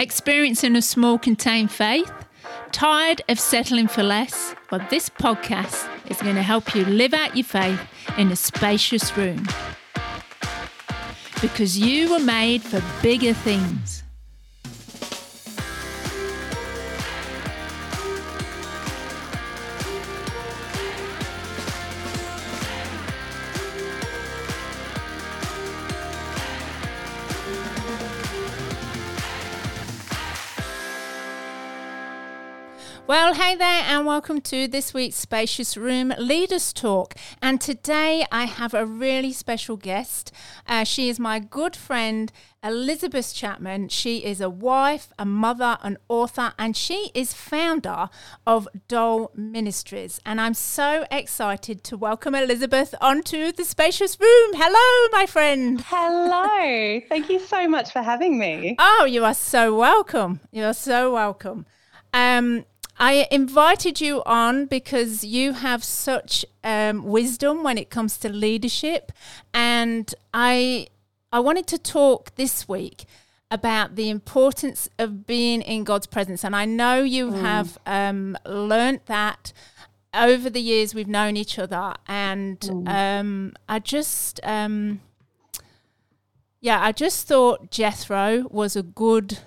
Experiencing a small contained faith? Tired of settling for less? Well, this podcast is going to help you live out your faith in a spacious room. Because you were made for bigger things. Hey there, and welcome to this week's Spacious Room Leaders Talk. And today I have a really special guest. Uh, she is my good friend, Elizabeth Chapman. She is a wife, a mother, an author, and she is founder of DOLL Ministries. And I'm so excited to welcome Elizabeth onto the Spacious Room. Hello, my friend. Hello. Thank you so much for having me. Oh, you are so welcome. You are so welcome. Um, I invited you on because you have such um, wisdom when it comes to leadership, and I I wanted to talk this week about the importance of being in God's presence, and I know you mm. have um, learned that over the years we've known each other, and mm. um, I just um, yeah, I just thought Jethro was a good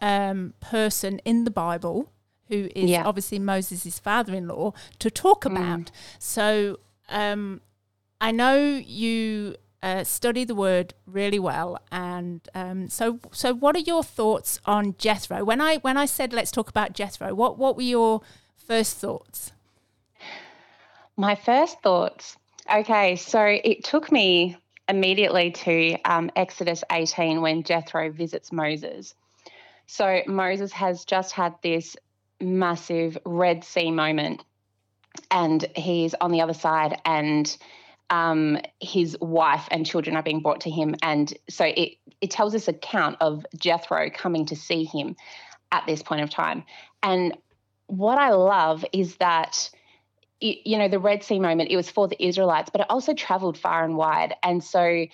um, person in the Bible who is yeah. obviously Moses' father in law, to talk mm. about. Mm. So um, I know you uh, study the word really well, and um, so so what are your thoughts on Jethro? When I when I said let's talk about Jethro, what what were your first thoughts? My first thoughts. Okay, so it took me immediately to um, Exodus 18 when Jethro visits Moses. So Moses has just had this massive Red Sea moment, and he's on the other side, and um, his wife and children are being brought to him, and so it it tells this account of Jethro coming to see him at this point of time, and what I love is that you know the Red Sea moment. It was for the Israelites, but it also traveled far and wide, and so.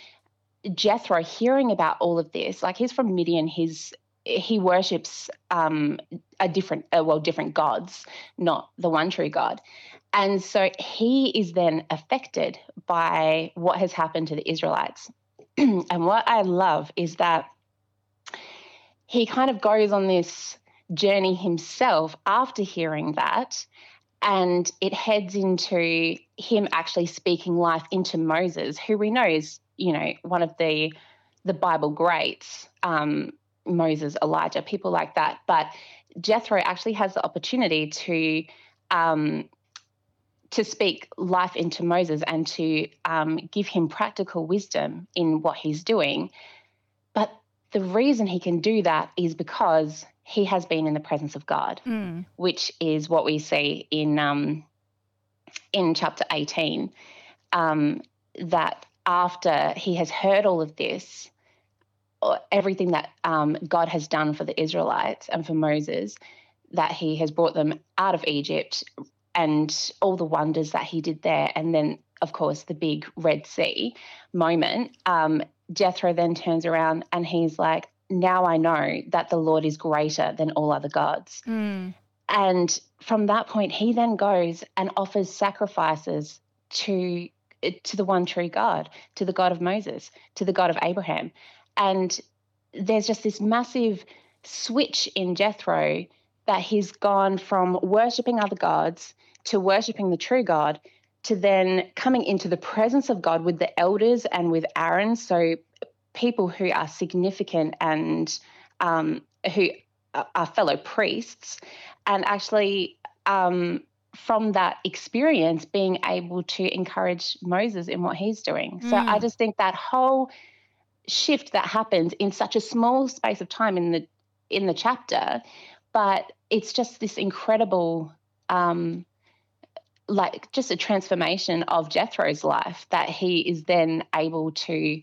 Jethro, hearing about all of this, like he's from Midian, he's he worships um, a different, uh, well, different gods, not the one true God. And so he is then affected by what has happened to the Israelites. and what I love is that he kind of goes on this journey himself after hearing that. And it heads into him actually speaking life into Moses, who we know is, you know, one of the the Bible greats. Um, Moses, Elijah, people like that. But Jethro actually has the opportunity to um, to speak life into Moses and to um, give him practical wisdom in what he's doing. But the reason he can do that is because he has been in the presence of God, mm. which is what we see in um, in chapter eighteen. Um, that after he has heard all of this, everything that um, God has done for the Israelites and for Moses, that he has brought them out of Egypt and all the wonders that he did there. And then, of course, the big Red Sea moment. Um, Jethro then turns around and he's like, Now I know that the Lord is greater than all other gods. Mm. And from that point, he then goes and offers sacrifices to to the one true God, to the God of Moses, to the God of Abraham. And there's just this massive switch in Jethro that he's gone from worshipping other gods to worshipping the true God to then coming into the presence of God with the elders and with Aaron. So people who are significant and um, who are fellow priests, and actually um, from that experience being able to encourage Moses in what he's doing. So mm. I just think that whole shift that happens in such a small space of time in the in the chapter but it's just this incredible um like just a transformation of Jethro's life that he is then able to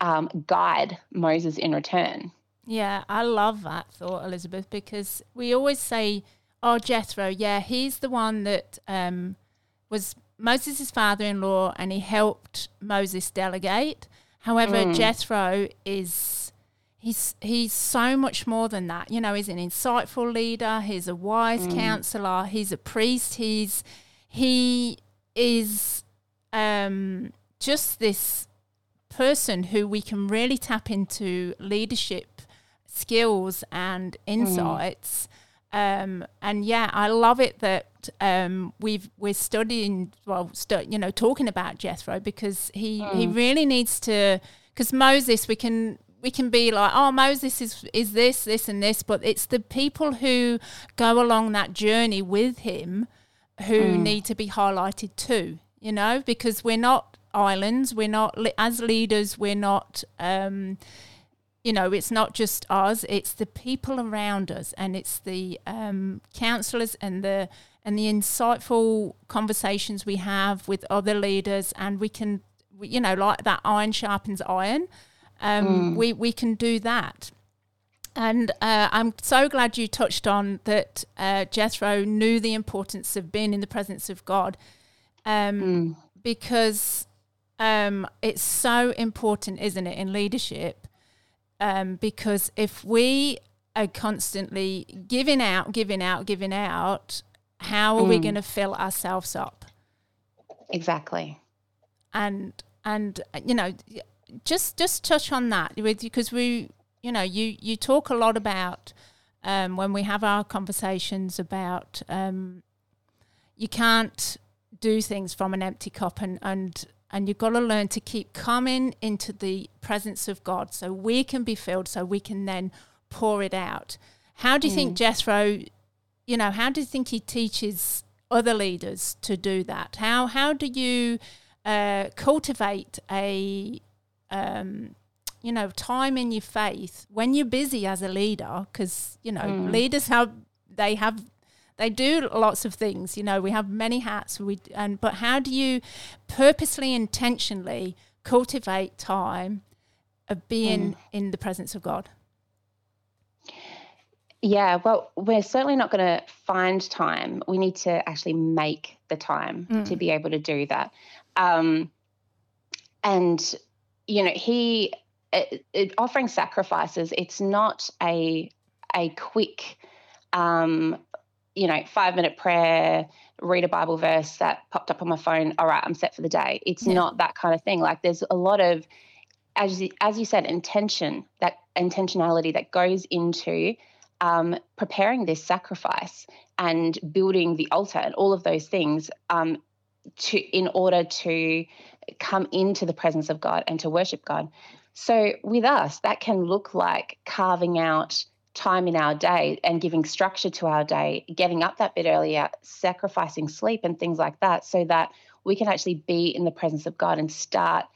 um, guide Moses in return. Yeah, I love that thought, Elizabeth, because we always say, "Oh, Jethro, yeah, he's the one that um, was Moses' father-in-law, and he helped Moses delegate." However, mm. Jethro is he's he's so much more than that. You know, he's an insightful leader. He's a wise mm. counselor. He's a priest. He's he is um, just this person who we can really tap into leadership skills and mm. insights. Mm. Um, and yeah, I love it that um, we've we're studying well, stu- you know, talking about Jethro because he mm. he really needs to because Moses we can we can be like, oh, Moses is is this, this, and this, but it's the people who go along that journey with him who mm. need to be highlighted too. You know, because we're not islands. We're not as leaders. We're not. Um, you know, it's not just us; it's the people around us, and it's the um, counselors and the and the insightful conversations we have with other leaders, and we can, you know, like that iron sharpens iron um, mm. we, we can do that. And uh, I'm so glad you touched on that uh, Jethro knew the importance of being in the presence of God um, mm. because um, it's so important, isn't it, in leadership? Um, because if we are constantly giving out, giving out, giving out, how are mm. we going to fill ourselves up? Exactly. And and you know just just touch on that with because we you know you you talk a lot about um, when we have our conversations about um, you can't do things from an empty cup and and and you've got to learn to keep coming into the presence of God so we can be filled so we can then pour it out how do you mm. think Jethro you know how do you think he teaches other leaders to do that how how do you uh, cultivate a um, you know, time in your faith when you're busy as a leader, because you know, mm. leaders have they have they do lots of things. You know, we have many hats. We and but how do you purposely, intentionally cultivate time of being mm. in the presence of God? Yeah, well, we're certainly not going to find time. We need to actually make the time mm. to be able to do that. Um, and you know, he it, it, offering sacrifices. It's not a a quick, um, you know, five minute prayer, read a Bible verse that popped up on my phone. All right, I'm set for the day. It's yeah. not that kind of thing. Like there's a lot of, as you, as you said, intention that intentionality that goes into um, preparing this sacrifice and building the altar and all of those things um, to in order to come into the presence of God and to worship God. So, with us, that can look like carving out time in our day and giving structure to our day, getting up that bit earlier, sacrificing sleep and things like that, so that we can actually be in the presence of God and start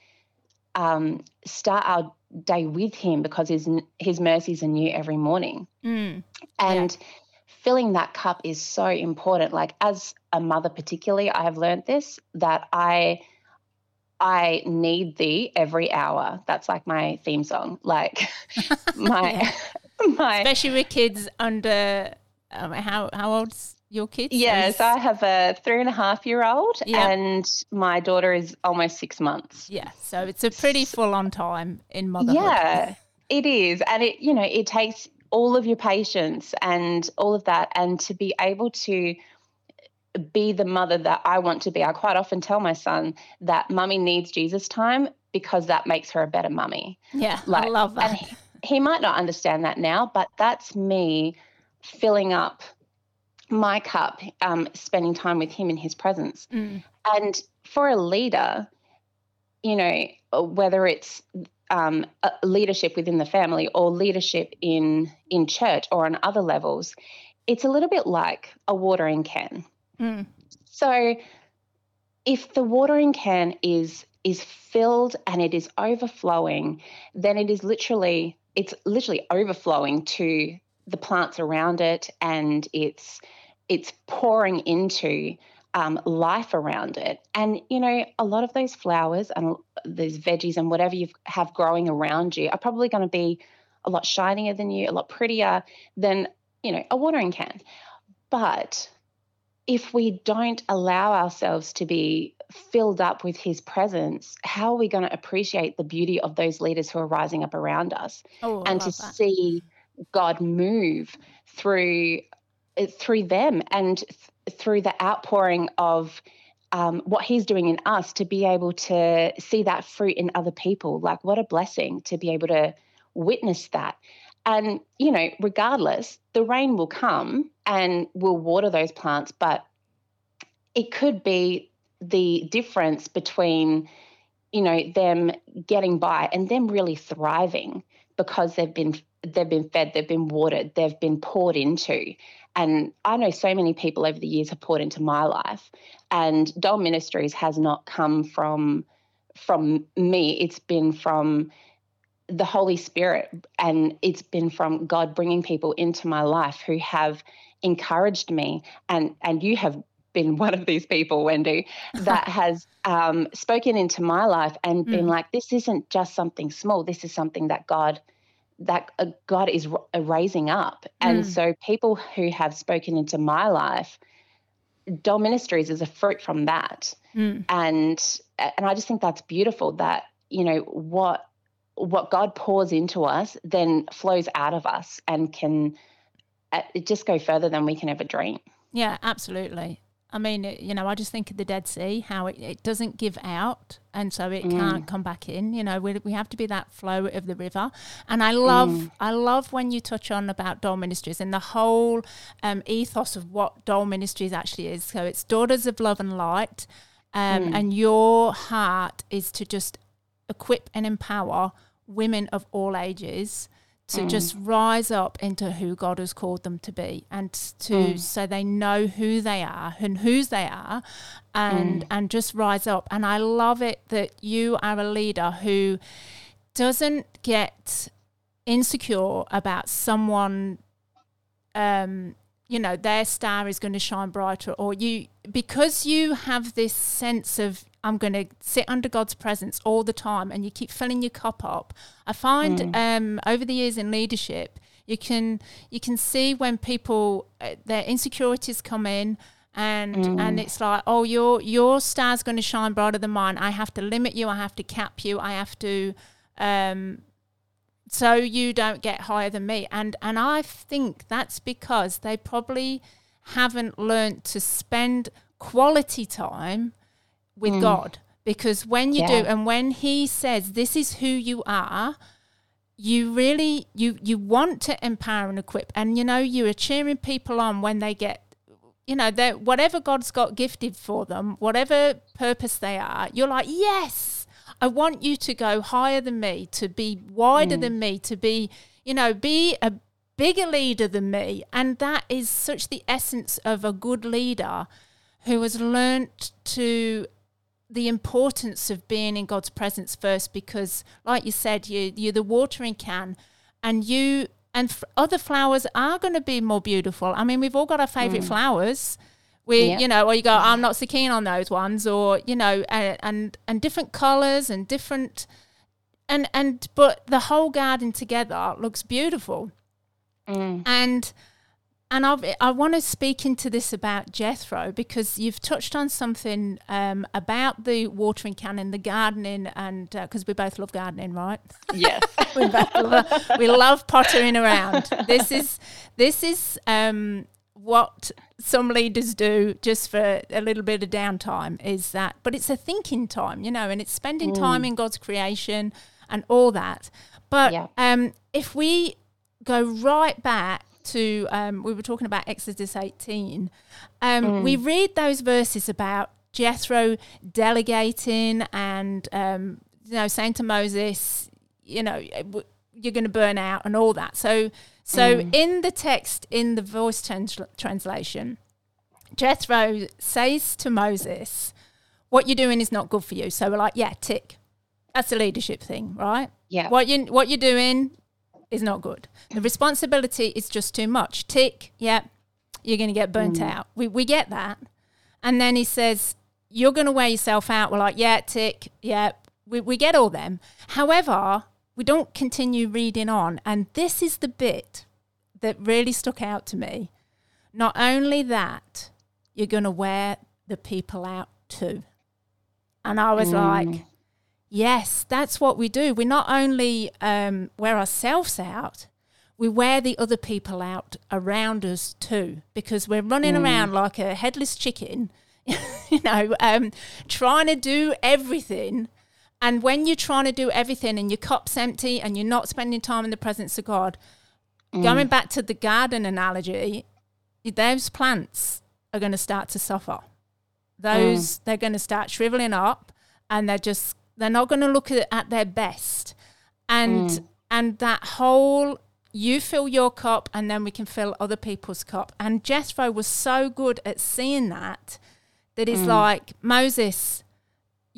um, start our day with Him because His His mercies are new every morning. Mm. And yeah. filling that cup is so important. Like as a mother, particularly, I have learned this that I I need thee every hour. That's like my theme song. Like my my especially with kids under um, how how old's your kids? Yes, I have a three and a half year old, yeah. and my daughter is almost six months. Yeah, so it's a pretty full on time in motherhood. Yeah, it is, and it you know it takes all of your patience and all of that, and to be able to be the mother that I want to be. I quite often tell my son that mummy needs Jesus time because that makes her a better mummy. Yeah, like, I love that. He, might not understand that now, but that's me filling up my cup, um, spending time with him in his presence. Mm. And for a leader, you know, whether it's um, leadership within the family or leadership in in church or on other levels, it's a little bit like a watering can. Mm. So if the watering can is is filled and it is overflowing, then it is literally it's literally overflowing to the plants around it and it's it's pouring into um, life around it. And you know, a lot of those flowers and those veggies and whatever you have growing around you are probably going to be a lot shinier than you, a lot prettier than you know a watering can. But if we don't allow ourselves to be filled up with his presence, how are we going to appreciate the beauty of those leaders who are rising up around us Oh, and to that. see God move through uh, through them and th- through the outpouring of um, what he's doing in us to be able to see that fruit in other people like what a blessing to be able to witness that and you know regardless the rain will come and will water those plants but it could be the difference between you know them getting by and them really thriving because they've been they've been fed they've been watered they've been poured into. And i know so many people over the years have poured into my life and DOLL ministries has not come from from me. It's been from the holy spirit and it's been from god bringing people into my life who have encouraged me and and you have been one of these people wendy that has um, spoken into my life and been Mm. like this isn't just something small this is something that god that uh, god is r- uh, raising up and Mm. so people who have spoken into my life DOLL Ministries is a fruit from that Mm. and and I just think that's beautiful that you know what what God pours into us then flows out of us and can uh, it just go further than we can ever dream. Yeah, absolutely. I mean, it, you know, I just think of the Dead Sea, how it, it doesn't give out, and so it can't come back in. You know, we, we have to be that flow of the river. And I love, I love when you touch on about DOLL Ministries and the whole um, ethos of what DOLL Ministries actually is. So it's Daughters of Love and Light, um, and your heart is to just equip and empower women of all ages to mm. just rise up into who God has called them to be and to mm. so they know who they are and whose they are and mm. and just rise up. And I love it that you are a leader who doesn't get insecure about someone um you know their star is going to shine brighter or you because you have this sense of i'm going to sit under god's presence all the time and you keep filling your cup up i find um over the years in leadership you can you can see when people uh, their insecurities come in and and it's like oh your your star's going to shine brighter than mine. I have to limit you. I have to cap you. I have to um so you don't get higher than me. And and i think that's because they probably haven't learned to spend quality time with mm. god. Because when you Yeah. do and when he says this is who you are you really you you want to empower and equip. And you know you are cheering people on when they get you know that whatever god's got gifted for them whatever purpose they are you're like yes i want you to go higher than me to be wider mm. than me to be you know be a bigger leader than me and that is such the essence of a good leader who has learnt to the importance of being in God's presence first because like you said you you're the watering can and you and f- other flowers are going to be more beautiful. I mean we've all got our favorite mm. flowers. We Yeah. you know or you go I'm not so keen on those ones or you know and and, and different colors and different and and but the whole garden together looks beautiful. And and I've, I want to speak into this about Jethro because you've touched on something um, about the watering can and the gardening, and because we both love gardening, right? Yes. we both love, we love pottering around. This is this is um, what some leaders do just for a little bit of downtime. Is that? But it's a thinking time, you know, and it's spending time in God's creation and all that. But Yeah. um, if we go right back to um, we were talking about Exodus 18. Um, We read those verses about Jethro delegating and um, you know saying to Moses, you know, you're going to burn out and all that. So so hmm. in the text in the voice trans- translation, Jethro says to Moses, "What you're doing is not good for you." So we're like, "Yeah, tick." That's a leadership thing, right? Yeah. What you what you're doing is not good. The responsibility is just too much. Tick, yeah, you're going to get burnt hmm. out. We we get that. And then he says, you're going to wear yourself out. We're like, yeah, tick, yeah, we, we get all them. However, we don't continue reading on. And this is the bit that really stuck out to me. Not only that, you're going to wear the people out too. And I was Mm. like, yes, that's what we do. We not only um, wear ourselves out, we wear the other people out around us too, because we're running around like a headless chicken, you know, um, trying to do everything. And when you're trying to do everything and your cup's empty and you're not spending time in the presence of God, mm. going back to the garden analogy, those plants are going to start to suffer. Those mm. they're going to start shriveling up, and they're just they're not going to look at, at their best. And mm. and that whole you fill your cup, and then we can fill other people's cup. And Jethro was so good at seeing that that he's like Moses,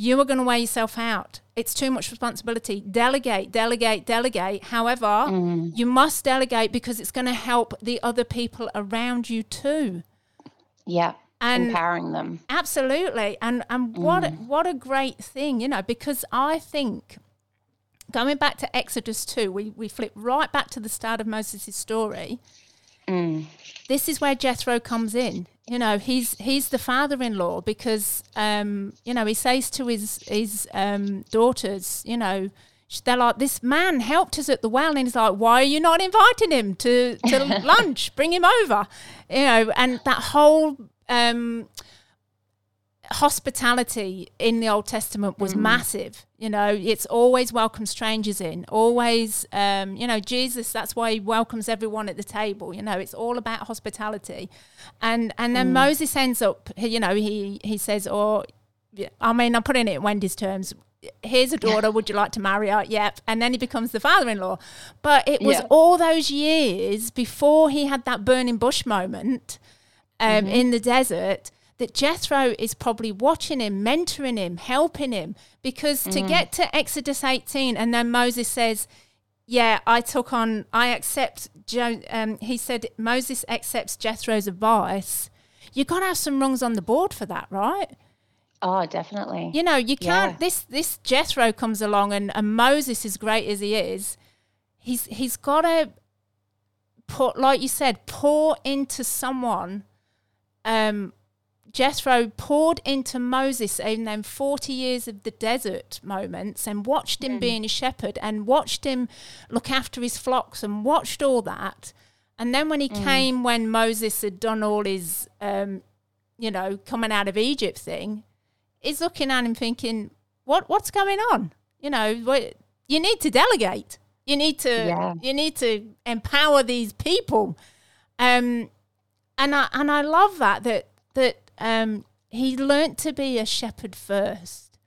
you are going to wear yourself out. It's too much responsibility. Delegate, delegate, delegate. However, mm. you must delegate because it's going to help the other people around you too. Yeah. And Empowering them. absolutely, and and what a, mm. what a great thing, you know, because I think going back to Exodus two, we we flip right back to the start of Moses' story. Mm. This is where Jethro comes in. You know, he's he's the father-in-law because um, you know he says to his his um, daughters, you know, they're like, this man helped us at the well, and he's like, why are you not inviting him to to lunch? Bring him over, you know, and that whole um, hospitality in the Old Testament was massive. You know, it's always welcome strangers in. Always, um, you know, Jesus. That's why he welcomes everyone at the table. You know, it's all about hospitality. And and then Moses ends up. You know, he he says, or I mean, I'm putting it in Wendy's terms. Here's a daughter. Would you like to marry her? Yep. And then he becomes the father-in-law. But it was Yeah. all those years before he had that burning bush moment um, in the desert that Jethro is probably watching him, mentoring him, helping him. Because to get to Exodus 18, and then Moses says, Yeah, I took on, I accept, jo- um, he said, Moses accepts Jethro's advice. You've got to have some rungs on the board for that, right? Oh, definitely. You know, you can't. Yeah. This this Jethro comes along, and, and Moses, as great as he is, he's he's got to put, like you said, pour into someone. Um, Jethro poured into Moses in them forty years of the desert moments, and watched him being a shepherd, and watched him look after his flocks, and watched all that. And then when he came, when Moses had done all his, um, you know, coming out of Egypt thing, he's looking at him thinking, "What what's going on? You know, what, you need to delegate. You need to Yeah. you need to empower these people." Um, and I and I love that that that um, he learnt to be a shepherd first.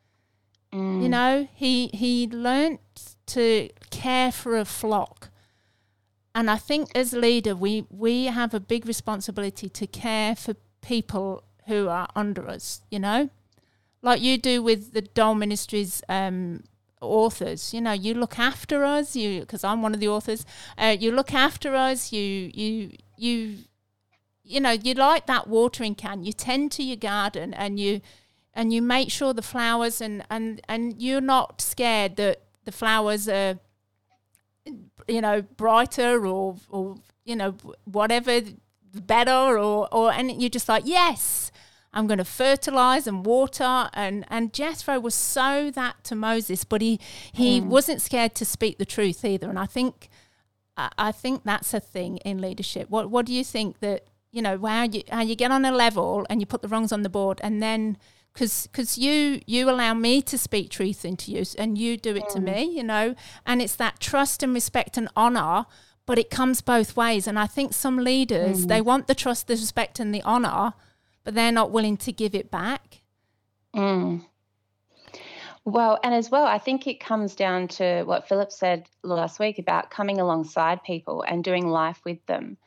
Mm. You know, he he learnt to care for a flock. And I think as leader, we we have a big responsibility to care for people who are under us. You know, like you do with the DOLL Ministries um, authors. You know, you look after us. You because I'm one of the authors. Uh, you look after us. You you you you know you like that watering can. You tend to your garden and you and you make sure the flowers and and and you're not scared that the flowers are you know brighter or or you know whatever better or or and you're just like yes I'm going to fertilize and water and and Jethro was so that to Moses but he he mm. wasn't scared to speak the truth either and I think I think that's a thing in leadership what what do you think that you know how you how you get on a level and you put the wrongs on the board and then because because you you allow me to speak truth into you and you do it to mm. me you know and it's that trust and respect and honor but it comes both ways and i think some leaders they mm. want the trust the respect and the honor but they're not willing to give it back Mm. Well, and as well, I think it comes down to what Philip said last week about coming alongside people and doing life with them.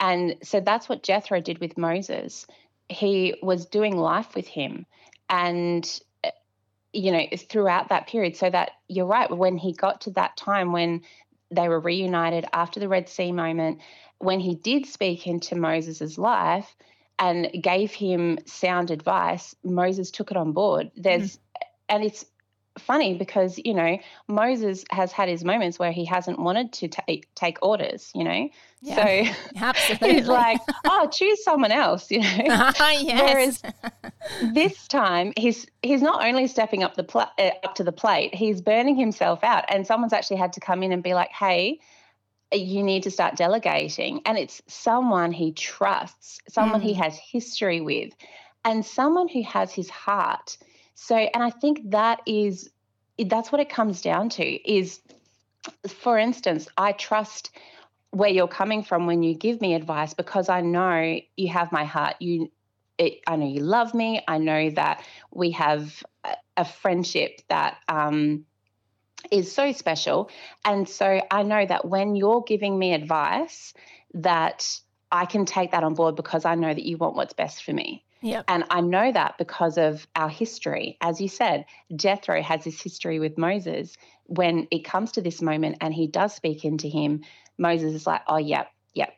And so that's what Jethro did with Moses. He was doing life with him. And, uh, you know, throughout that period, so that you're right, when he got to that time when they were reunited after the Red Sea moment, when he did speak into Moses's life, and gave him sound advice, Moses took it on board. There's and it's funny because you know Moses has had his moments where he hasn't wanted to take take orders, you know. Yeah, so absolutely. he's like, "Oh, choose someone else," you know. yes. Whereas this time, he's he's not only stepping up the pl- uh, up to the plate, he's burning himself out, and someone's actually had to come in and be like, "Hey." You need to start delegating, and it's someone he trusts, someone mm. he has history with, and someone who has his heart so, and I think that is that's what it comes down to is for instance, I trust where you're coming from when you give me advice because I know you have my heart. You it, I know you love me. I know that we have a, friendship that um, is so special. And so I know that when you're giving me advice, that I can take that on board because I know that you want what's best for me. Yep. And I know that because of our history. As you said, Jethro has this history with Moses. When it comes to this moment and he does speak into him, Moses is like, oh, yep, yep,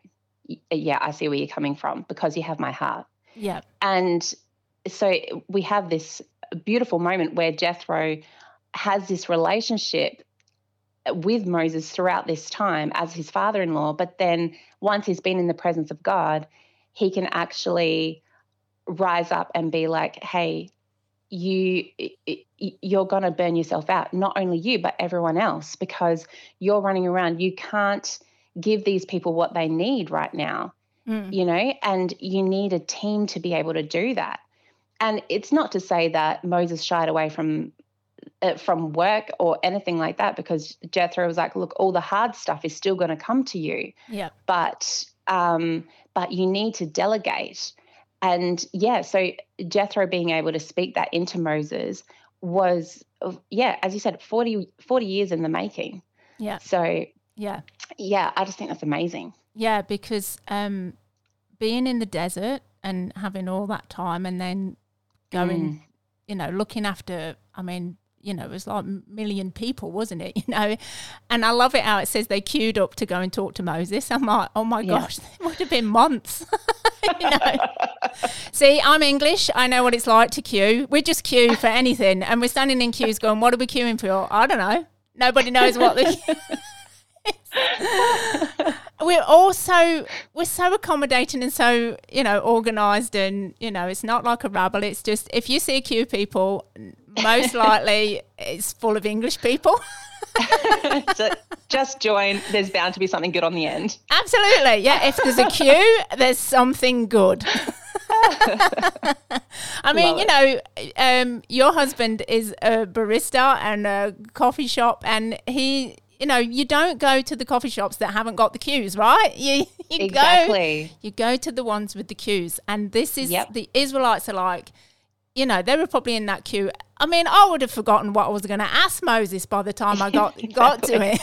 yeah, I see where you're coming from because you have my heart. Yeah. And so we have this beautiful moment where Jethro has this relationship with Moses throughout this time as his father in law. But then once he's been in the presence of God, he can actually rise up and be like, hey, you you're going to burn yourself out not only you but everyone else because you're running around. You can't give these people what they need right now mm. you know and you need a team to be able to do that. And it's not to say that Moses shied away from uh, from work or anything like that because Jethro was like look all the hard stuff is still going to come to you. Yeah. But um but you need to delegate and yeah, so Jethro being able to speak that into Moses was, yeah, as you said, 40, 40 years in the making. Yeah. So, yeah. Yeah, I just think that's amazing. Yeah, because um, being in the desert and having all that time and then going, mm. you know, looking after, I mean, you know, it was like a million people, wasn't it? You know, and I love it how it says they queued up to go and talk to Moses. I'm like, oh my yeah. gosh, it would have been months. you know. See, I'm English. I know what it's like to queue. We just queue for anything, and we're standing in queues going, "What are we queuing for?" I don't know. Nobody knows what the. we're also we're so accommodating and so you know organized and you know it's not like a rabble it's just if you see a queue people most likely it's full of english people so just join there's bound to be something good on the end absolutely yeah if there's a queue there's something good I mean, Love you know, um, your husband is a barista and a coffee shop, and he you know, you don't go to the coffee shops that haven't got the queues, right? You, you exactly. Go, you go to the ones with the queues. And this is yep. the Israelites are like, you know, they were probably in that queue. I mean, I would have forgotten what I was going to ask Moses by the time I got exactly. got to it.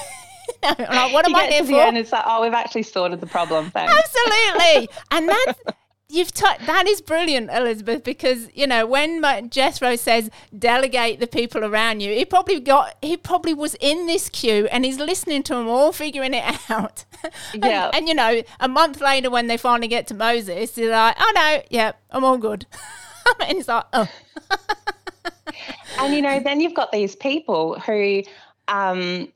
like, what am you I here for? The end, it's like, oh, we've actually sorted the problem. Thanks. Absolutely, and that's You've t- that is brilliant, Elizabeth, because you know when Jethro says delegate the people around you, he probably got he probably was in this queue and he's listening to them all, figuring it out. and, yeah, and you know, a month later when they finally get to Moses, they're like, "Oh no, yeah, I'm all good," and he's like, "Oh." And you know, then you've got these people who. Um,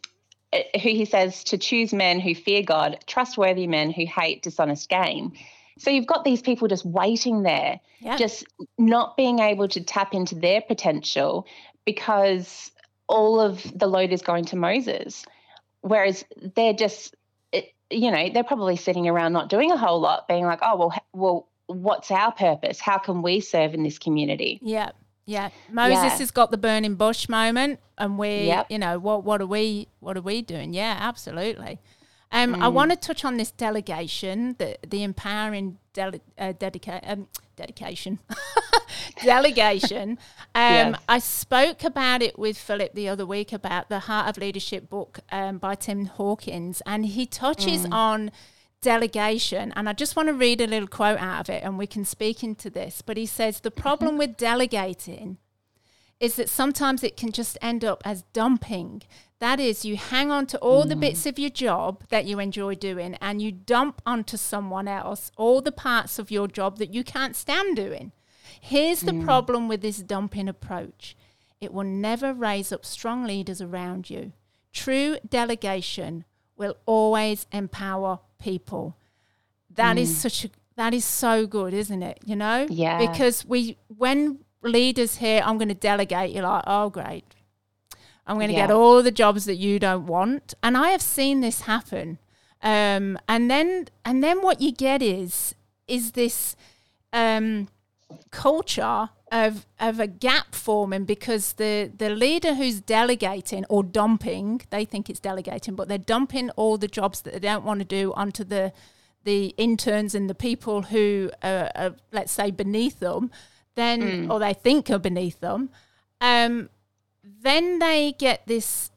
who he says to choose men who fear God, trustworthy men who hate dishonest gain. So you've got these people just waiting there, yeah. just not being able to tap into their potential because all of the load is going to Moses. Whereas they're just, you know, they're probably sitting around not doing a whole lot, being like, oh, well, well, what's our purpose? How can we serve in this community? Yeah. Yeah, Moses yeah. has got the burning bush moment, and we, yep. you know, what what are we what are we doing? Yeah, absolutely. Um, mm. I want to touch on this delegation, the the empowering dele- uh, dedica- um, dedication, delegation. Um, yes. I spoke about it with Philip the other week about the Heart of Leadership book um, by Tim Hawkins, and he touches mm. on delegation. And I just want to read a little quote out of it, and we can speak into this. But he says the problem with delegating is that sometimes it can just end up as dumping that is, you hang on to all mm. the bits of your job that you enjoy doing and you dump onto someone else all the parts of your job that you can't stand doing. Here's the mm. problem with this dumping approach it will never raise up strong leaders around you. True delegation will always empower people. That mm. is such a that is so good, isn't it? You know? Yeah. Because we when leaders hear I'm gonna delegate, you're like, oh great. I'm gonna yeah. get all the jobs that you don't want. And I have seen this happen. Um, and then and then what you get is is this um, culture of of a gap forming because the the leader who's delegating or dumping they think it's delegating but they're dumping all the jobs that they don't want to do onto the the interns and the people who are, are let's say beneath them then mm. or they think are beneath them um, then they get this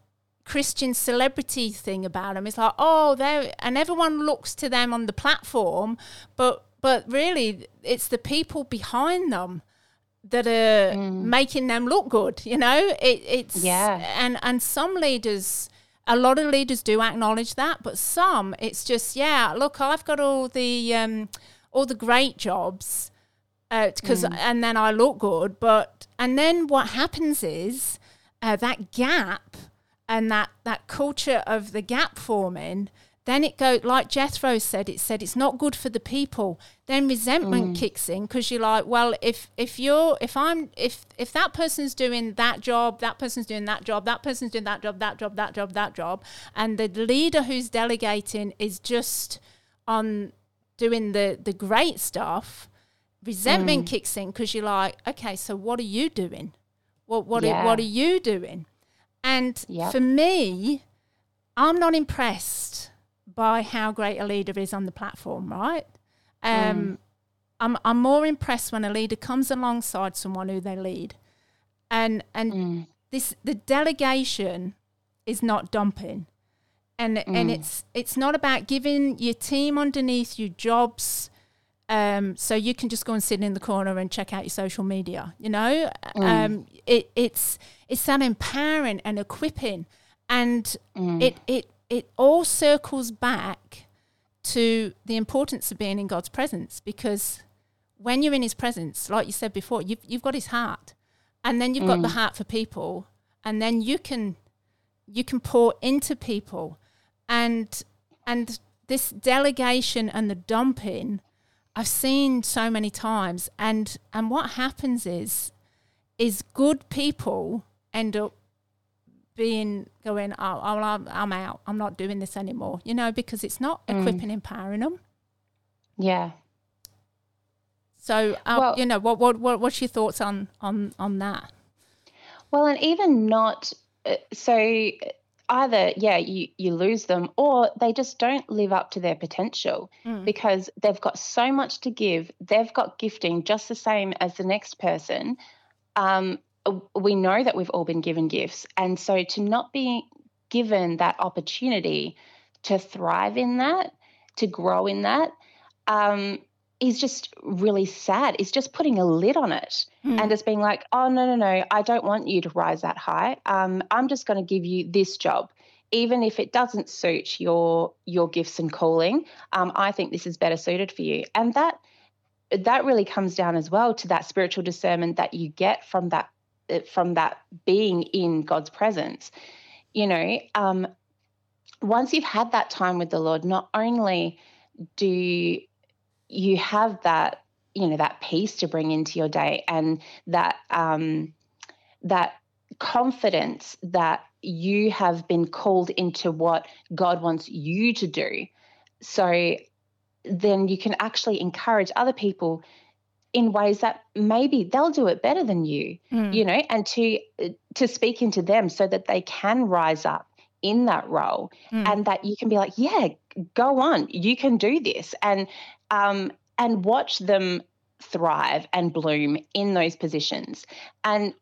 Christian celebrity thing about them. It's like, oh, they and everyone looks to them on the platform, but but really, it's the people behind them that are mm. making them look good. You know, it, it's yeah, and and some leaders. A lot of leaders do acknowledge that, but some it's just yeah. Look, I've got all the um, all the great jobs because uh, mm. and then I look good, but and then what happens is uh, that gap and that that culture of the gap forming then it goes like Jethro said. It said it's not good for the people. Then resentment mm. kicks in because you're like, well, if if you're if I'm if if that person's doing that job, that person's doing that job, that person's doing that job, that job, that job, that job, and the leader who's delegating is just on doing the the great stuff, resentment mm. kicks in because you're like, okay, so what are you doing? What what yeah. are, what are you doing? And yep. for me, I'm not impressed by how great a leader is on the platform, right? Um, mm. I'm I'm more impressed when a leader comes alongside someone who they lead, and and mm. this the delegation is not dumping, and mm. and it's it's not about giving your team underneath you jobs. Um, so you can just go and sit in the corner and check out your social media. You know, mm. um, it, it's it's that empowering and equipping, and mm. it it it all circles back to the importance of being in God's presence because when you're in his presence, like you said before, you've, you've got his heart and then you've mm. got the mm. heart for people and then you can you can pour into people and and this delegation and the dumping I've seen so many times and and what happens is is good people end up being going, oh, I'm, I'm out. I'm not doing this anymore. You know, because it's not mm. equipping, empowering them. Yeah. So, uh, well, you know, what, what, what, what's your thoughts on, on, on that? Well, and even not uh, so either yeah you you lose them or they just don't live up to their potential mm. because they've got so much to give they've got gifting just the same as the next person um, we know that we've all been given gifts. And so to not be given that opportunity to thrive in that, to grow in that, um, is just really sad. It's just putting a lid on it mm. and just being like, oh, no, no, no, I don't want you to rise that high. Um, I'm just going to give you this job. Even if it doesn't suit your your gifts and calling, um, I think this is better suited for you. And that that really comes down as well to that spiritual discernment that you get from that from that being in God's presence. You know, um, once you've had that time with the Lord, not only do you have that, you know, that peace to bring into your day and that um, that confidence that you have been called into what God wants you to do. So then you can actually encourage other people in ways that maybe they'll do it better than you mm. you know and to to speak into them so that they can rise up in that role mm. and that you can be like yeah go on you can do this and um and watch them thrive and bloom in those positions and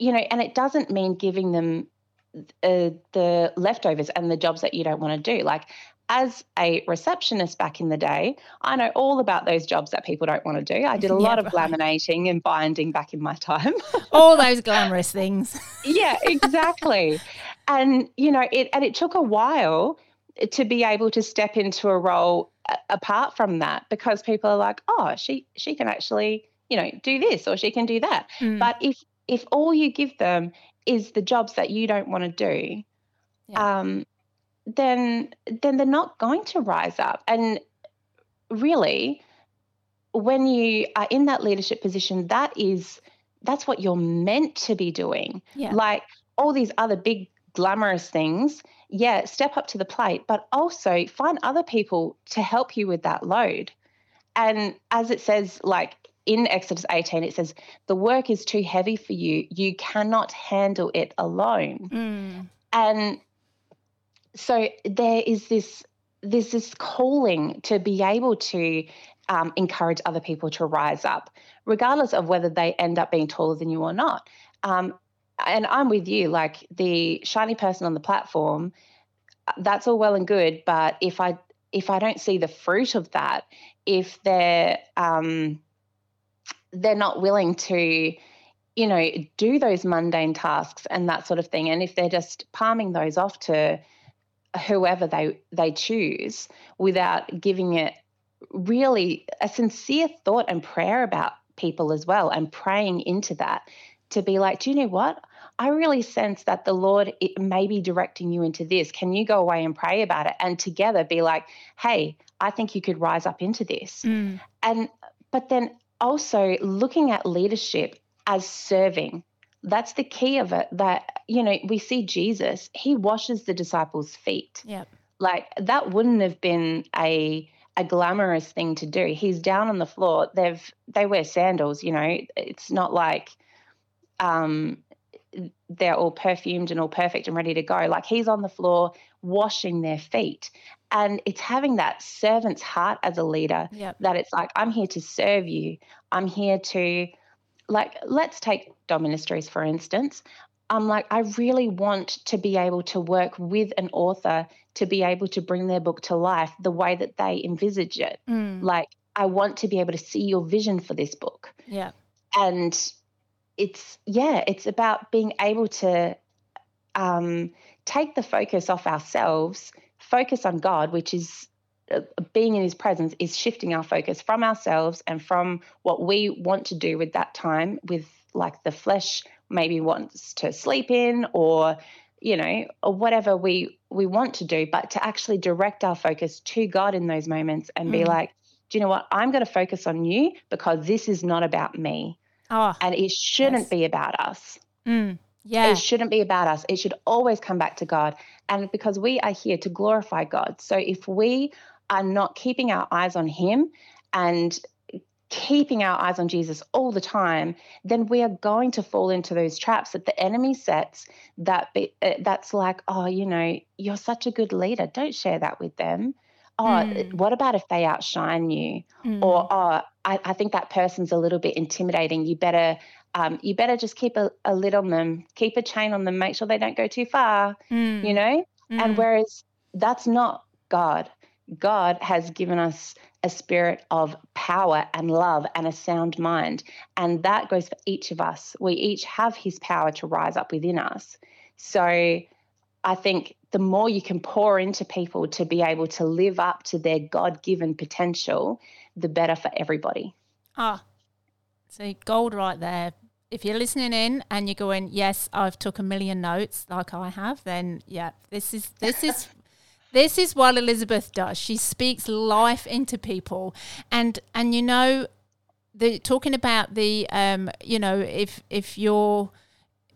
you know and it doesn't mean giving them uh, the leftovers and the jobs that you don't want to do like as a receptionist back in the day, I know all about those jobs that people don't want to do. I did a yeah, lot of right. laminating and binding back in my time. all those glamorous things. yeah, exactly. and you know, it and it took a while to be able to step into a role apart from that because people are like, "Oh, she she can actually, you know, do this or she can do that." Mm. But if if all you give them is the jobs that you don't want to do, Yeah. um, then then they're not going to rise up. And really, when you are in that leadership position, that is that's what you're meant to be doing. Yeah. Like all these other big glamorous things, yeah, step up to the plate, but also find other people to help you with that load. And as it says, like in Exodus 18, it says, the work is too heavy for you. You cannot handle it alone. Mm. And so there is this there's this calling to be able to um, encourage other people to rise up, regardless of whether they end up being taller than you or not. Um, and I'm with you, like the shiny person on the platform, uh, that's all well and good. But if I if I don't see the fruit of that, if they're um, they're not willing to, you know, do those mundane tasks and that sort of thing, and if they're just palming those off to whoever they they choose without giving it really a sincere thought and prayer about people as well and praying into that to be like do you know what? I really sense that the lord it may be directing you into this. Can you go away and pray about it? And together be like hey i think you could rise up into this. Mm. and but then also looking at leadership as serving that's the key of it that you know we see jesus he washes the disciples feet. Yep. like that wouldn't have been a a glamorous thing to do. He's down on the floor. They've they wear sandals you know. It's not like um they're all perfumed and all perfect and ready to go. Like he's on the floor washing their feet. And it's having that servant's heart as a leader Yep. that it's like i'm here to serve you. I'm here to like let's take DOLL ministries for instance. I'm like i really want to be able to work with an author to be able to bring their book to life the way that they envisage it. Mm. like i want to be able to see your vision for this book. Yeah. And it's yeah it's about being able to um, take the focus off ourselves focus on god which is being in his presence is shifting our focus from ourselves and from what we want to do with that time with like the flesh maybe wants to sleep in or you know or whatever we we want to do but to actually direct our focus to god in those moments and be Mm. like do you know what i'm going to focus on you because this is not about me Oh. and it shouldn't Yes. be about us. Mm. Yeah. It shouldn't be about us. It should always come back to God. And because we are here to glorify God. So if we are not keeping our eyes on Him and keeping our eyes on Jesus all the time, then we are going to fall into those traps that the enemy sets that be, uh, that's like, oh, you know, you're such a good leader. Don't share that with them. Oh, Mm. what about if they outshine you? Mm. or oh, I, I think that person's a little bit intimidating. You better um, you better just keep a, a lid on them, keep a chain on them, make sure they don't go too far, Mm. you know? And whereas that's not God. God has given us a spirit of power and love and a sound mind. And that goes for each of us. We each have his power to rise up within us. So I think the more you can pour into people to be able to live up to their God given potential, the better for everybody. Ah, see, gold right there. If you're listening in and you're going, yes, I've took a million notes like I have, then yeah, this is this is this is what Elizabeth does. She speaks life into people, and and you know, the talking about the um, you know, if if your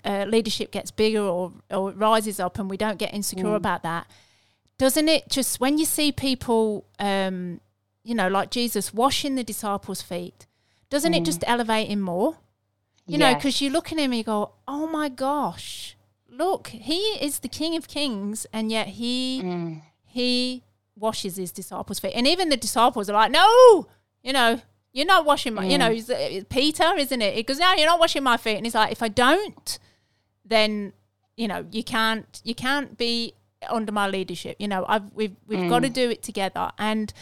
uh, leadership gets bigger or or rises up, and we don't get insecure Mm. about that, doesn't it just when you see people um, you know, like Jesus washing the disciples' feet, doesn't it Mm. just elevate him more? You know, because you look at him and you go, oh my gosh, look, he is the King of Kings, and yet he Mm. he washes his disciples' feet, and even the disciples are like, no, you know. You're not washing my, you know, Mm. it's Peter, isn't it? He goes, no, you're not washing my feet, and he's like, if I don't, then you know you can't you can't be under my leadership. You know, I've we've we've got to do it together. And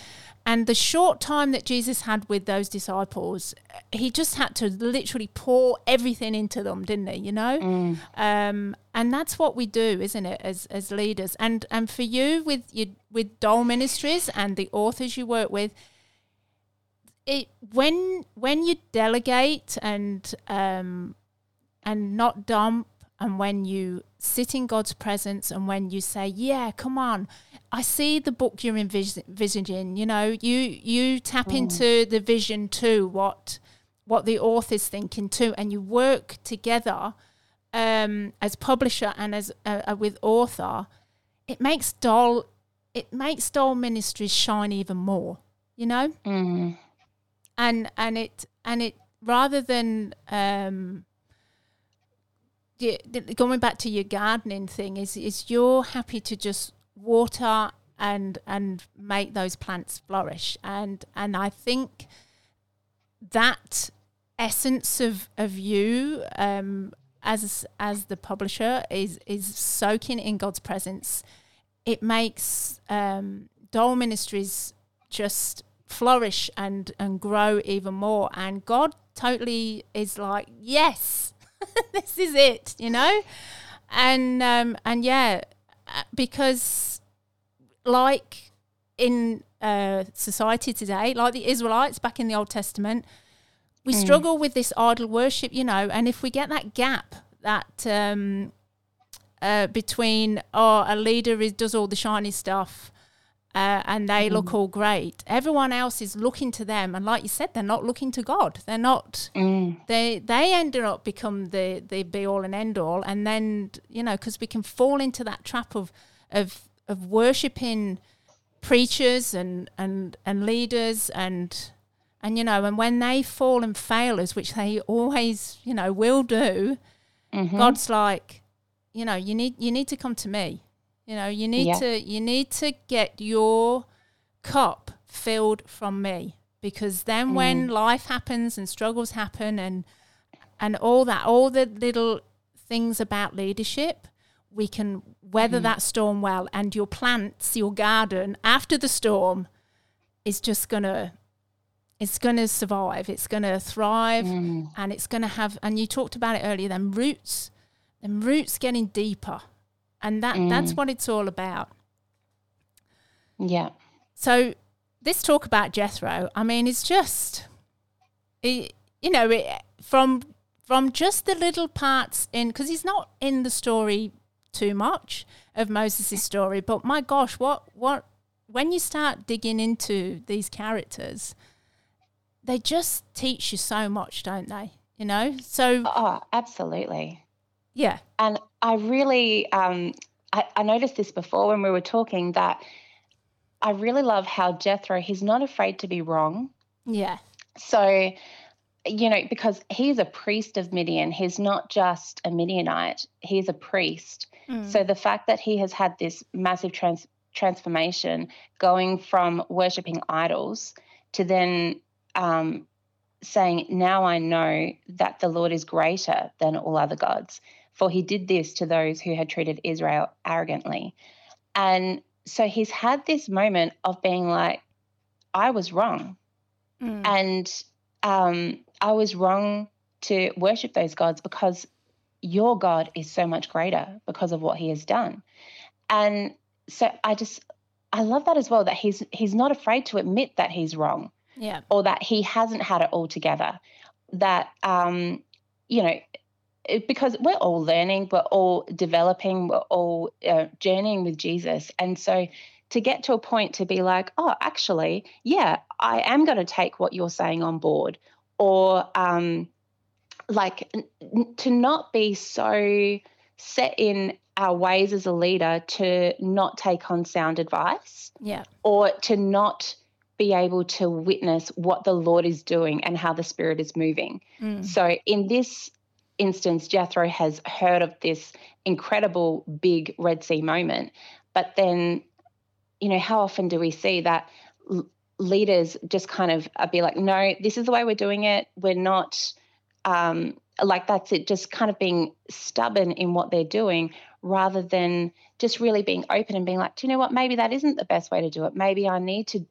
and the short time that Jesus had with those disciples, he just had to literally pour everything into them, didn't he? You know, Mm. um, and that's what we do, isn't it, as as leaders? And and for you with your with DOLL Ministries and the authors you work with, it when when you delegate and um, and not dump and when you sit in God's presence and when you say, "Yeah, come on, I see the book you're envisioning," you know, you you tap mm. into the vision too, what what the author's thinking too, and you work together um, as publisher and as uh, uh, with author. It makes DOLL it makes DOLL ministries shine even more, you know, mm. and and it and it rather than um, going back to your gardening thing is is you're happy to just water and and make those plants flourish. And and I think that essence of of you um, as as the publisher is is soaking in God's presence. It makes um, Ministries just flourish and and grow even more. And God totally is like yes this is it, you know? And um, and yeah, uh, because like in uh, society today, like the Israelites back in the Old Testament, we mm. struggle with this idol worship, you know. And if we get that gap, that um, uh, between oh, a leader is, does all the shiny stuff uh, and they mm. look all great. Everyone else is looking to them, and like you said, they're not looking to God. They're not. Mm. They they ended up become the the be all and end all, and then you know because we can fall into that trap of of of worshiping preachers and and and leaders and and you know and when they fall and fail us, which they always you know will do, mm-hmm. God's like, you know, you need you need to come to me you know, you need yeah. to you need to get your cup filled from me because then mm. when life happens and struggles happen and and all that all the little things about leadership we can weather mm. that storm well and your plants your garden after the storm is just going to it's going to survive it's going to thrive mm. and it's going to have and you talked about it earlier then roots then roots getting deeper and that mm. that's what it's all about. Yeah. So this talk about Jethro, I mean, it's just, it, you know, it, from from just the little parts in because he's not in the story too much of Moses' story, but my gosh, what what when you start digging into these characters, they just teach you so much, don't they? You know, so oh, absolutely. Yeah. And I really, um, I, I noticed this before when we were talking that I really love how Jethro, he's not afraid to be wrong. Yeah. So, you know, because he's a priest of Midian, he's not just a Midianite, he's a priest. Mm. So the fact that he has had this massive trans- transformation going from worshipping idols to then um, saying, Now I know that the Lord is greater than all other gods for he did this to those who had treated Israel arrogantly. And so he's had this moment of being like, I was wrong. Mm. And um, I was wrong to worship those gods because your God is so much greater because of what he has done. And so I just, I love that as well that he's he's not afraid to admit that he's wrong. Yeah. Or that he hasn't had it all together. That um, you know, because we're all learning, we're all developing, we're all uh, journeying with Jesus. And so to get to a point to be like, oh, actually, yeah, I am going to take what you're saying on board, or um, like n- to not be so set in our ways as a leader to not take on sound advice, yeah, or to not be able to witness what the Lord is doing and how the Spirit is moving. Mm. So in this instance, Jethro has heard of this incredible big Red Sea moment. But then, you know, how often do we see that l- leaders just kind of uh, be like, no, this is the way we're doing it. We're not um, like that's it, just kind of being stubborn in what they're doing rather than just really being open and being like, do you know what? Maybe that isn't the best way to do it. Maybe I need to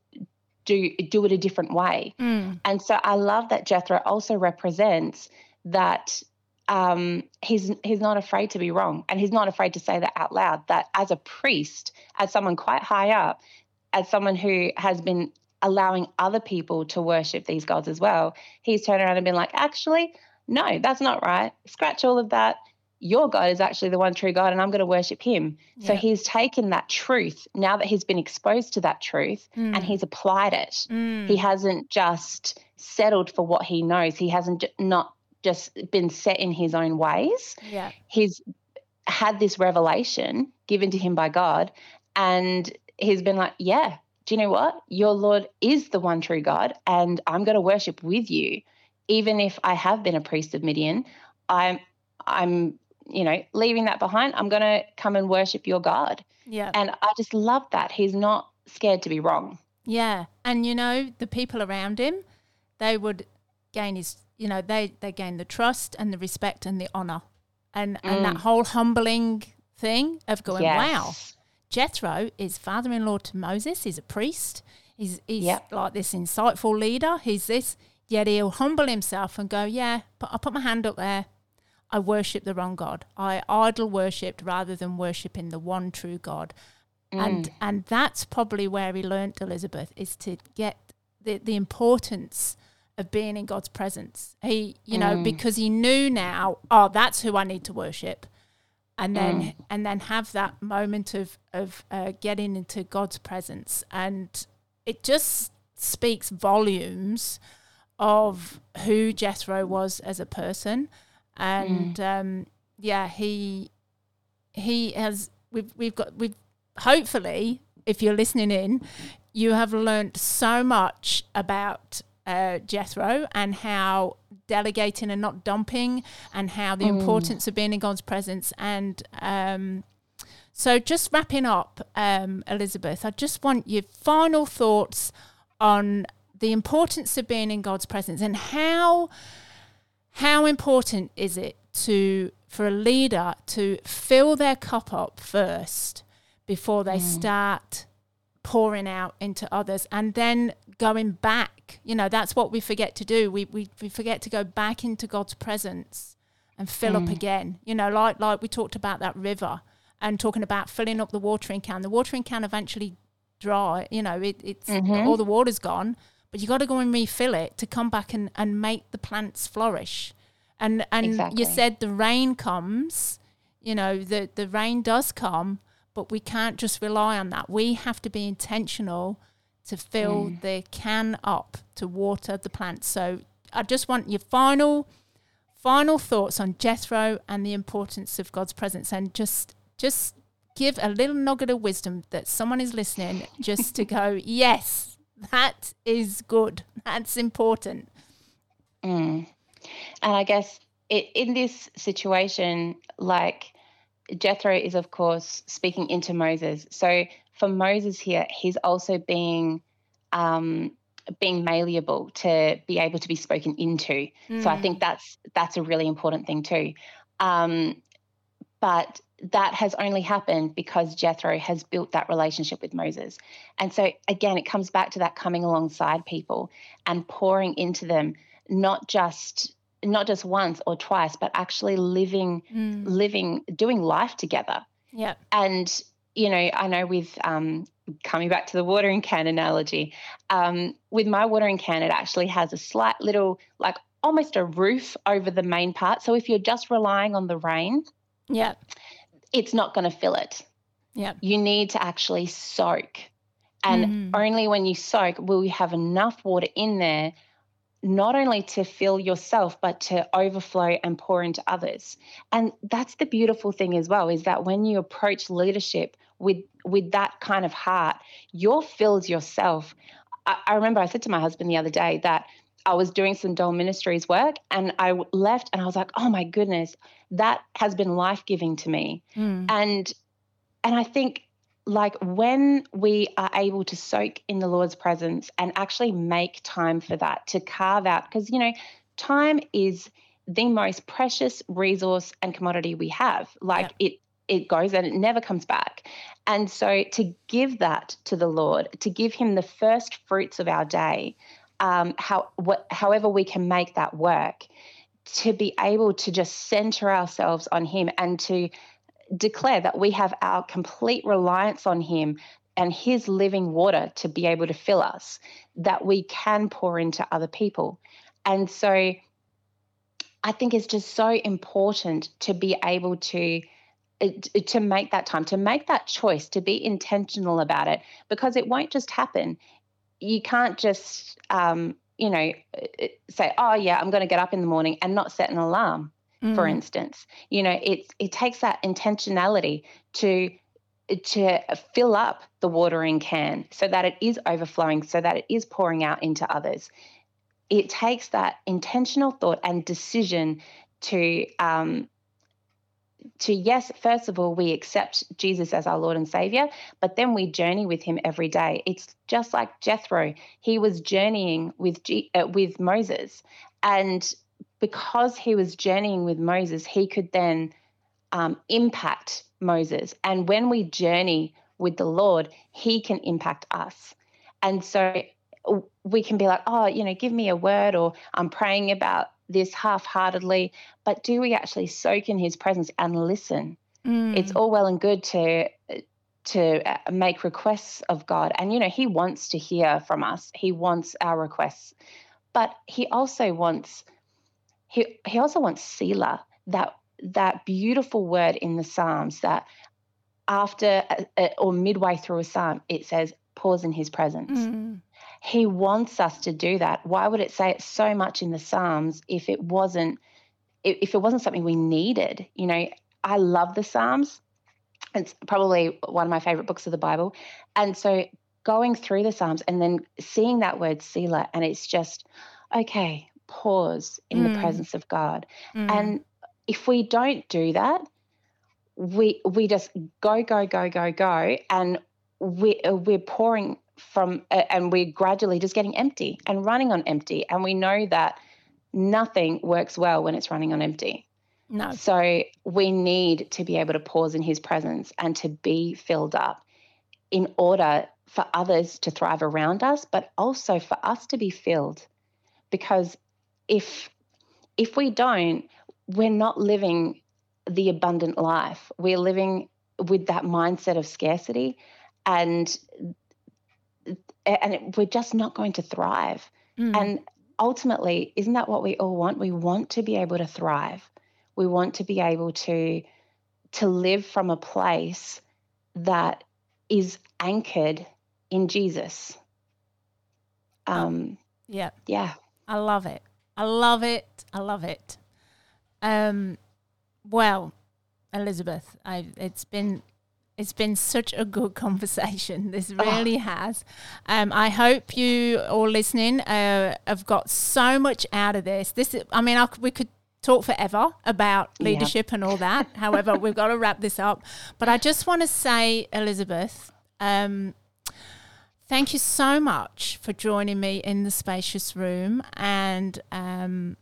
do do it a different way. Mm. And so I love that Jethro also represents that um, he's he's not afraid to be wrong, and he's not afraid to say that out loud. That as a priest, as someone quite high up, as someone who has been allowing other people to worship these gods as well, he's turned around and been like, actually, no, that's not right. Scratch all of that. Your God is actually the one true God, and I'm going to worship him. Yeah. So he's taken that truth now that he's been exposed to that truth mm. and he's applied it. Mm. He hasn't just settled for what he knows, he hasn't not just been set in his own ways. Yeah. He's had this revelation given to him by God, and he's been like, Yeah, do you know what? Your Lord is the one true God, and I'm going to worship with you even if I have been a priest of Midian, I'm I'm you know leaving that behind. I'm going to come and worship your God. Yeah. And I just love that he's not scared to be wrong. Yeah, and you know the people around him, they would gain his you know they they gain the trust and the respect and the honor, and mm. and that mm. whole humbling thing of going yes. wow. Jethro is father-in-law to Moses. He's a priest. He's he's yep. like this insightful leader. He's this. Yet he'll humble himself and go, Yeah, but I put my hand up there. I worship the wrong God. I idol worshipped rather than worshiping the one true God. Mm. And and that's probably where he learnt Elizabeth is to get the, the importance of being in God's presence. He, you know, mm. because he knew now, oh, that's who I need to worship. And then mm. and then have that moment of of uh, getting into God's presence. And it just speaks volumes of who Jethro was as a person, and mm. um, yeah, he he has we've we've got we've hopefully if you're listening in, you have learned so much about uh, Jethro and how delegating and not dumping, and how the mm. importance of being in God's presence. And um, so, just wrapping up, um, Elizabeth, I just want your final thoughts on the importance of being in God's presence and how how important is it to for a leader to fill their cup up first before they mm. start pouring out into others and then going back you know that's what we forget to do we we, we forget to go back into god's presence and fill mm. up again you know like like we talked about that river and talking about filling up the watering can the watering can eventually dry you know it, it's mm-hmm. all the water's gone but you got to go and refill it to come back and, and make the plants flourish. And and exactly. you said the rain comes, you know, the, the rain does come, but we can't just rely on that. We have to be intentional to fill mm. the can up to water the plants. So I just want your final final thoughts on Jethro and the importance of God's presence and just just give a little nugget of wisdom that someone is listening just to go, yes, that is good. That's important. Mm. And I guess it, in this situation, like Jethro is, of course, speaking into Moses. So for Moses here, he's also being um, being malleable to be able to be spoken into. Mm. So I think mm. that's that's a really important thing too. Um, but that has only happened because Jethro has built that relationship with Moses. And so, again, it comes back to that coming alongside people and pouring into them, not just not just once or twice, but actually living, mm. living, doing life together. Yeah. And you know, I know with um, coming back to the watering can analogy, um, with my watering can, it actually has a slight little, like almost a roof over the main part. So if you're just relying on the rain, yeah, it's not going to fill it. Yeah. You need to actually soak. And mm. only when you soak will you have enough water in there not only to fill yourself but to overflow and pour into others. And that's the beautiful thing as well is that when you approach leadership with with that kind of heart, you're filled yourself. I, I remember I said to my husband the other day that I was doing some DOLL Ministries work and I left and I was like, oh my goodness, that has been life giving to me. Mm. And and I think like when we are able to soak in the Lord's presence and actually make time for that, to carve out, because you know, time is the most precious resource and commodity we have. Like yep. it it goes and it never comes back. And so to give that to the Lord, to give him the first fruits of our day, um, how what, however we can make that work, to be able to just center ourselves on Him and to declare that we have our complete reliance on Him and His living water to be able to fill us, that we can pour into other people. And so I think it's just so important to be able to uh, to make that time, to make that choice, to be intentional about it, because it won't just happen. You can't just, um, you know, uh, say, "Oh yeah, I'm going to get up in the morning," and not set an alarm. Mm. For instance, you know, it it takes that intentionality to to fill up the watering can so that it is overflowing, so that it is pouring out into others. It takes that intentional thought and decision to um, to yes first of all we accept jesus as our lord and savior but then we journey with him every day. It's just like jethro. He was journeying with G- uh, with moses and because he was journeying with moses he could then um, impact moses and when we journey with the lord he can impact us and so we can be like, oh, you know, give me a word, or I'm praying about this half heartedly. But do we actually soak in his presence and listen? Mm. It's all well and good to to uh, make requests of God and you know he wants to hear from us he wants our requests but he also wants he he also wants Selah that that beautiful word in the psalms that after uh, uh, or midway through a psalm it says pause in his presence mm. He wants us to do that. Why would it say it so much in the Psalms if it wasn't if it wasn't something we needed? You know, I love the Psalms. It's probably one of my favorite books of the Bible. And so going through the Psalms and then seeing that word Selah, and it's just, okay, pause in mm. the presence of God. Mm. And if we don't do that, we we just go go go go go and we we're pouring from and we're gradually just getting empty and running on empty and we know that nothing works well when it's running on empty no so we need to be able to pause in his presence and to be filled up in order for others to thrive around us but also for us to be filled because if if we don't we're not living the abundant life we're living with that mindset of scarcity and and it, we're just not going to thrive. Mm. And ultimately, isn't that what we all want? We want to be able to thrive. We want to be able to to live from a place that is anchored in Jesus. Um, yeah, yeah, I love it. I love it. I love it. Um, well, Elizabeth, I, it's been it's been such a good conversation. This ah. really oh. has. Um, I hope you all listening uh, have got so much out of this. This, is, I mean, I, we could talk forever about leadership yep. and all that. However, we've got to wrap this up. But I just want to say, Elizabeth, um, thank you so much for joining me in the spacious room. And um,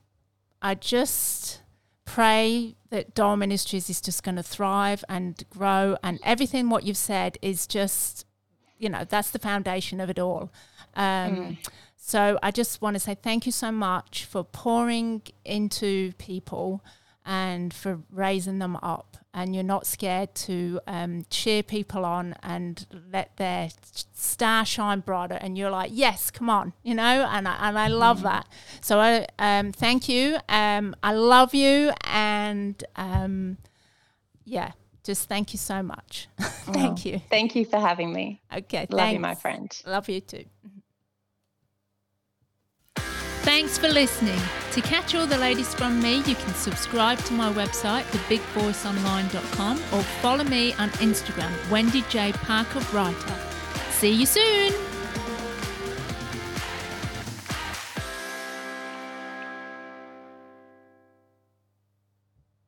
I just pray that DOLL Ministries is just going to thrive and grow, and everything what you've said is just, you know, that's the foundation of it all. Um, mm. So I just want to say thank you so much for pouring into people and for raising them up and you're not scared to um, cheer people on and let their star shine brighter and you're like yes come on you know? And I, and I love mm. that. So I um, thank you. Um, I love you and um, yeah just thank you so much. Thank oh, you. thank you for having me. Okay love thanks. you my friend. Love you too Thanks for listening. To catch all the latest from me, you can subscribe to my website, thebigvoiceonline.com, or follow me on Instagram, Wendy J. Parker Writer. See you soon!